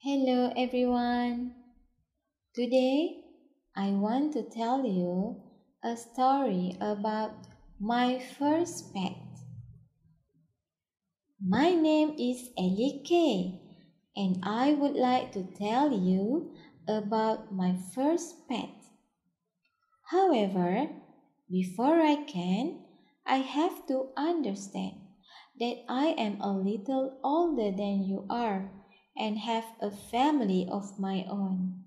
Hello everyone. Today I want to tell you a story about my first pet. My name is Ellie Kay and I would like to tell you about my first pet. However, before I can, I have to understand that I am a little older than you are and have a family of my own.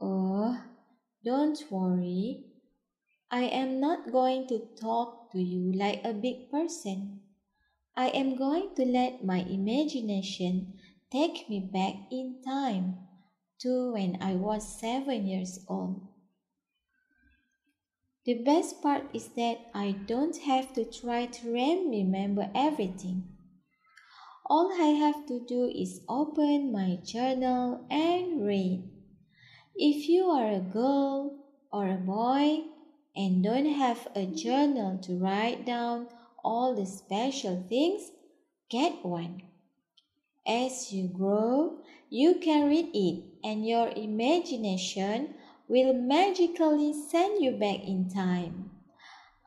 Oh, don't worry. I am not going to talk to you like a big person. I am going to let my imagination take me back in time to when I was seven years old. The best part is that I don't have to try to remember everything. All I have to do is open my journal and read. If you are a girl or a boy and don't have a journal to write down all the special things, get one. As you grow, you can read it and your imagination will magically send you back in time.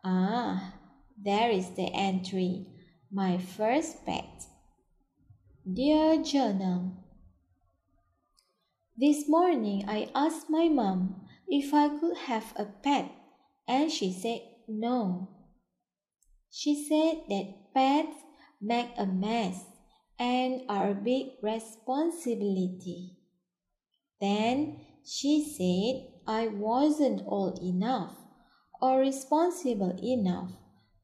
Ah, there is the entry, my first pet. Dear Journal, This morning I asked my mom if I could have a pet, and she said no. She said that pets make a mess and are a big responsibility. Then she said I wasn't old enough or responsible enough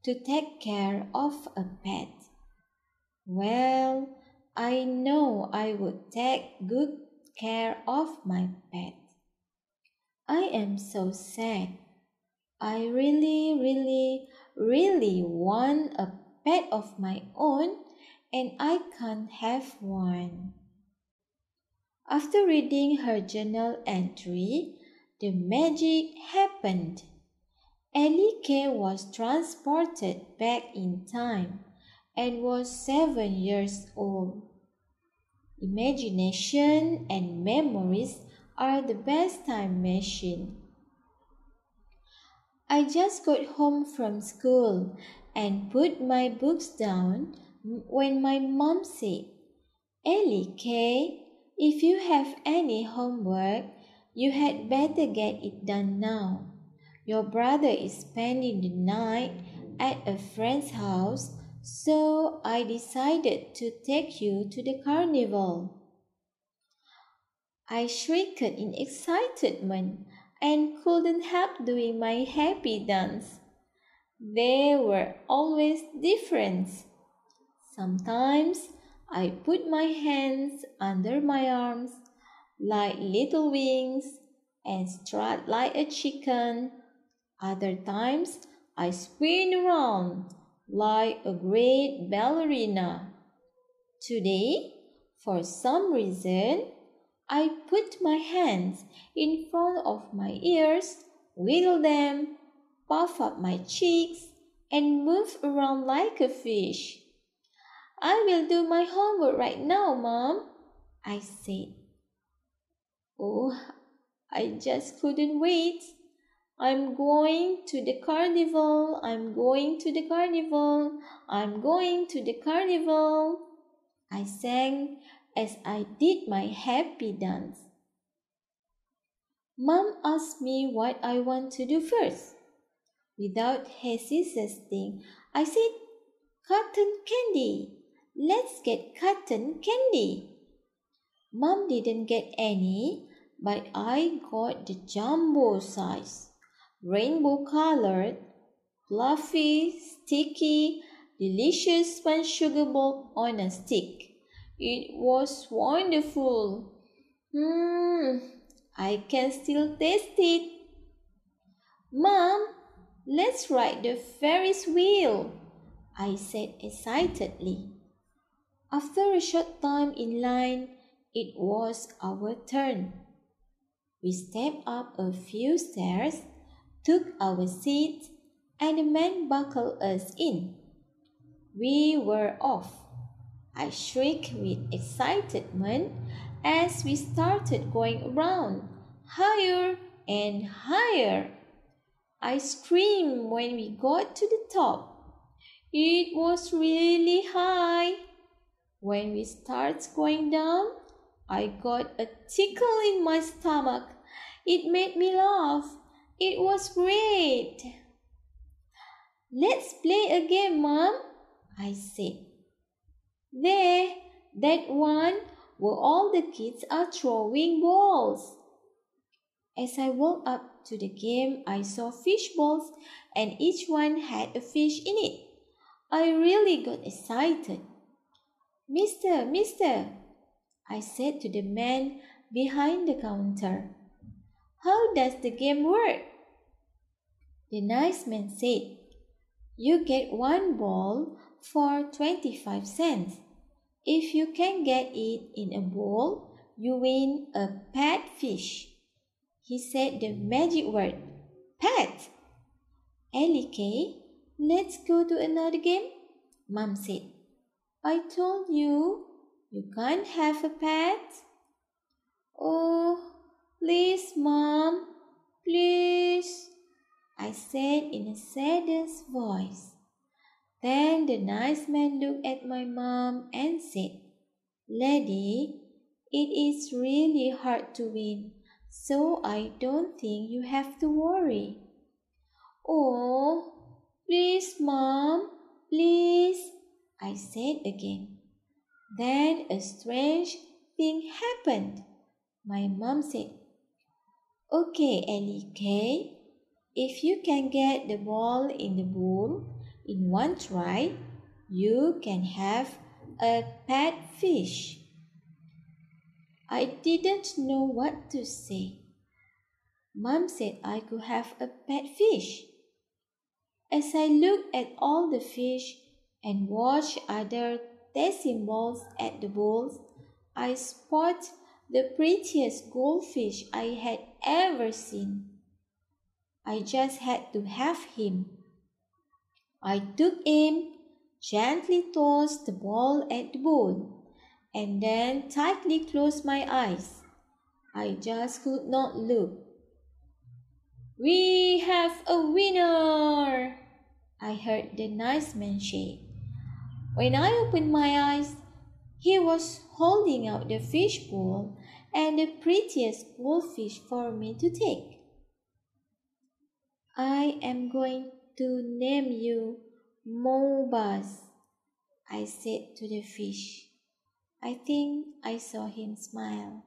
to take care of a pet. Well, I know I would take good care of my pet. I am so sad. I really, really, really want a pet of my own and I can't have one. After reading her journal entry, the magic happened. Ellie Kay was transported back in time and was seven years old. Imagination and memories are the best time machine. I just got home from school and put my books down when my mom said, Ellie Kay, if you have any homework, you had better get it done now. Your brother is spending the night at a friend's house so I decided to take you to the carnival. I shrieked in excitement and couldn't help doing my happy dance. There were always difference. Sometimes I put my hands under my arms like little wings and strut like a chicken. Other times I spin around like a great ballerina. Today, for some reason, I put my hands in front of my ears, wiggle them, puff up my cheeks, and move around like a fish. I will do my homework right now, Mom, I said. Oh, I just couldn't wait. I'm going to the carnival, I'm going to the carnival, I'm going to the carnival. I sang as I did my happy dance. Mom asked me what I want to do first. Without hesitating, I said, Cotton candy. Let's get cotton candy. Mom didn't get any, but I got the jumbo size rainbow colored, fluffy, sticky, delicious spun sugar ball on a stick. It was wonderful. Mmm, I can still taste it. Mom, let's ride the Ferris wheel, I said excitedly. After a short time in line, it was our turn. We stepped up a few stairs took our seats, and the man buckled us in. We were off. I shrieked with excitement as we started going around, higher and higher. I screamed when we got to the top. It was really high. When we started going down, I got a tickle in my stomach. It made me laugh. It was great. Let's play a game, Mom, I said. There, that one where all the kids are throwing balls. As I walked up to the game, I saw fish balls and each one had a fish in it. I really got excited. Mister, mister, I said to the man behind the counter. How does the game work? The nice man said, You get one ball for 25 cents. If you can get it in a bowl, you win a pet fish. He said the magic word, pet. Ellie Kay, let's go to another game, Mom said. I told you, you can't have a pet. Oh, please, Mom, please, I said in a saddest voice. Then the nice man looked at my mom and said, Lady, it is really hard to win, so I don't think you have to worry. Oh, please, mom, please, I said again. Then a strange thing happened. My mom said, Okay, Kay, if you can get the ball in the bowl, in one try, you can have a pet fish. I didn't know what to say. Mom said I could have a pet fish. As I looked at all the fish and watched other dancing balls at the bowls, I spotted the prettiest goldfish I had ever seen. I just had to have him. I took aim, gently tossed the ball at the bowl, and then tightly closed my eyes. I just could not look. We have a winner! I heard the nice man say. When I opened my eyes, he was holding out the fish bowl and the prettiest goldfish for me to take. I am going to name you Mobus, I said to the fish. I think I saw him smile.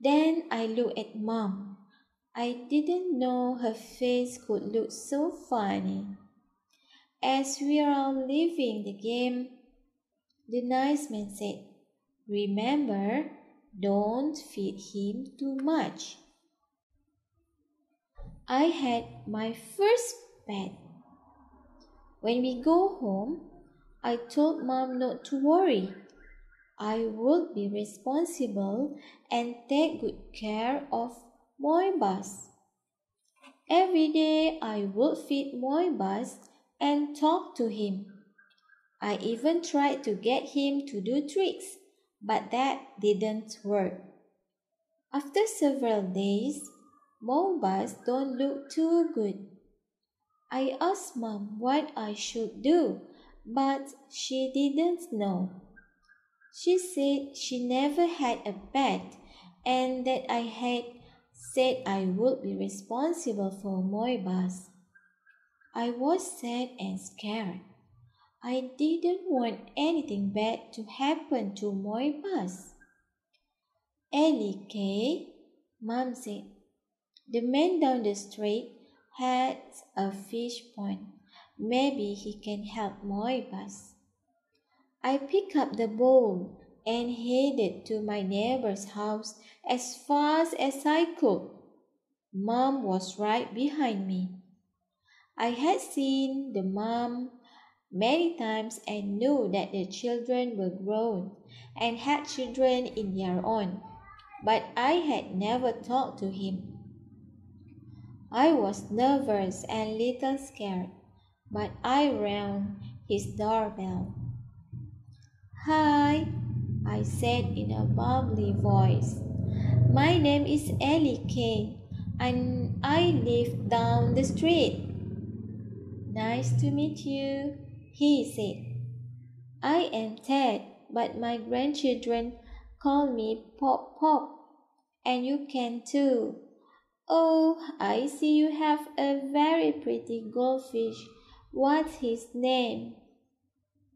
Then I looked at Mom. I didn't know her face could look so funny. As we are leaving the game, the nice man said, Remember, don't feed him too much. I had my first pet. When we go home, I told mom not to worry. I would be responsible and take good care of Moibus. Every day I would feed Moibus and talk to him. I even tried to get him to do tricks, but that didn't work. After several days, Mobiles don't look too good. I asked mom what I should do, but she didn't know. She said she never had a pet and that I had said I would be responsible for Moibus. I was sad and scared. I didn't want anything bad to happen to Moibus. Ellie Kay, Mom said, the man down the street has a fish pond. Maybe he can help Moibus. I picked up the bowl and headed to my neighbor's house as fast as I could. Mom was right behind me. I had seen the mom many times and knew that the children were grown and had children in their own, but I had never talked to him. I was nervous and little scared, but I rang his doorbell. Hi, I said in a bubbly voice. My name is Ellie Kay and I live down the street. Nice to meet you, he said. I am Ted, but my grandchildren call me Pop Pop, and you can too. Oh, I see you have a very pretty goldfish. What's his name?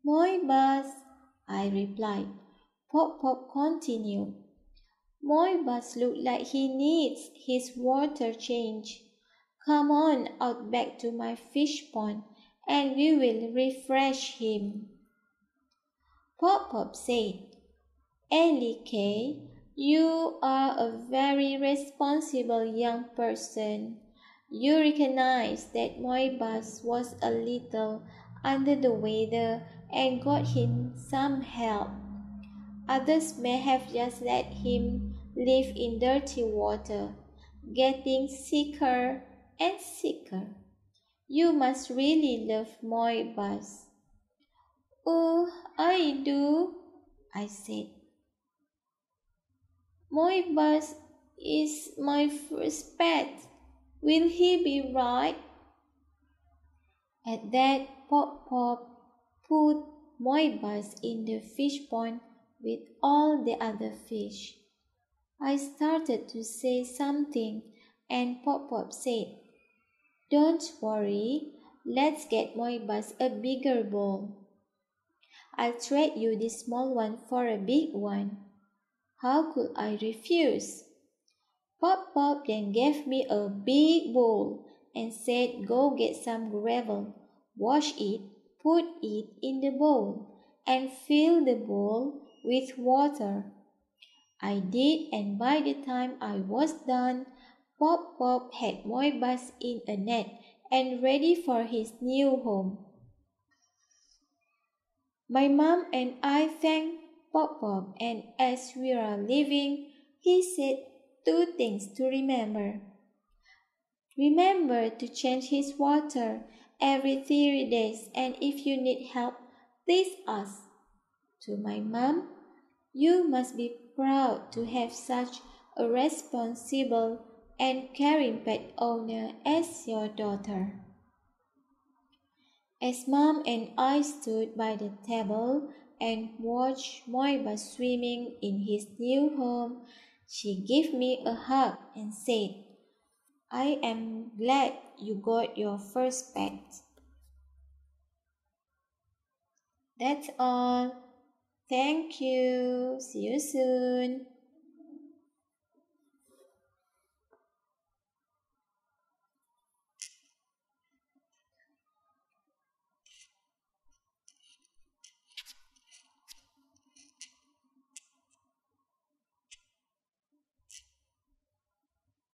Moibas, I replied. Pop Pop continued. Moibas looks like he needs his water change. Come on out back to my fish pond and we will refresh him. Pop Pop said, Ellie Kay, you are a very responsible young person. You recognize that Moibas was a little under the weather and got him some help. Others may have just let him live in dirty water, getting sicker and sicker. You must really love Moibas. Oh, I do, I said. Moibas is my first pet. Will he be right? At that, Pop Pop put Moibas in the fish pond with all the other fish. I started to say something and Pop Pop said, Don't worry, let's get Moibas a bigger bowl. I'll trade you this small one for a big one. How could I refuse? Pop Pop then gave me a big bowl and said, Go get some gravel, wash it, put it in the bowl, and fill the bowl with water. I did, and by the time I was done, Pop Pop had Moibas in a net and ready for his new home. My mom and I thanked Pop Pop, and as we are leaving, he said two things to remember. Remember to change his water every three days, and if you need help, please ask. To my mom, you must be proud to have such a responsible and caring pet owner as your daughter. As mom and I stood by the table and watched Moiba swimming in his new home, she gave me a hug and said, I am glad you got your first pet. That's all. Thank you. See you soon.